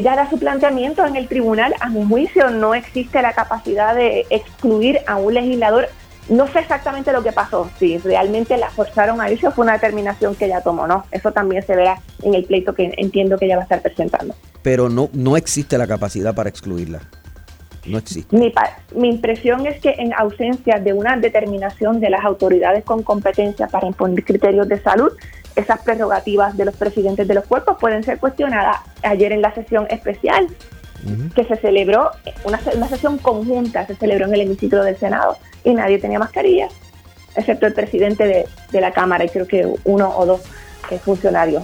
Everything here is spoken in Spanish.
ella da su planteamiento en el tribunal. A mi juicio no existe la capacidad de excluir a un legislador. No sé exactamente lo que pasó, si realmente la forzaron a irse o fue una determinación que ella tomó, ¿no? Eso también se verá en el pleito que entiendo que ella va a estar presentando. Pero no, no existe la capacidad para excluirla. No existe. Mi, mi impresión es que en ausencia de una determinación de las autoridades con competencia para imponer criterios de salud, esas prerrogativas de los presidentes de los cuerpos pueden ser cuestionadas. Ayer en la sesión especial que se celebró, una, una, sesión conjunta se celebró en el hemiciclo del Senado y nadie tenía mascarilla, excepto el presidente de, de la Cámara y creo que uno o dos funcionarios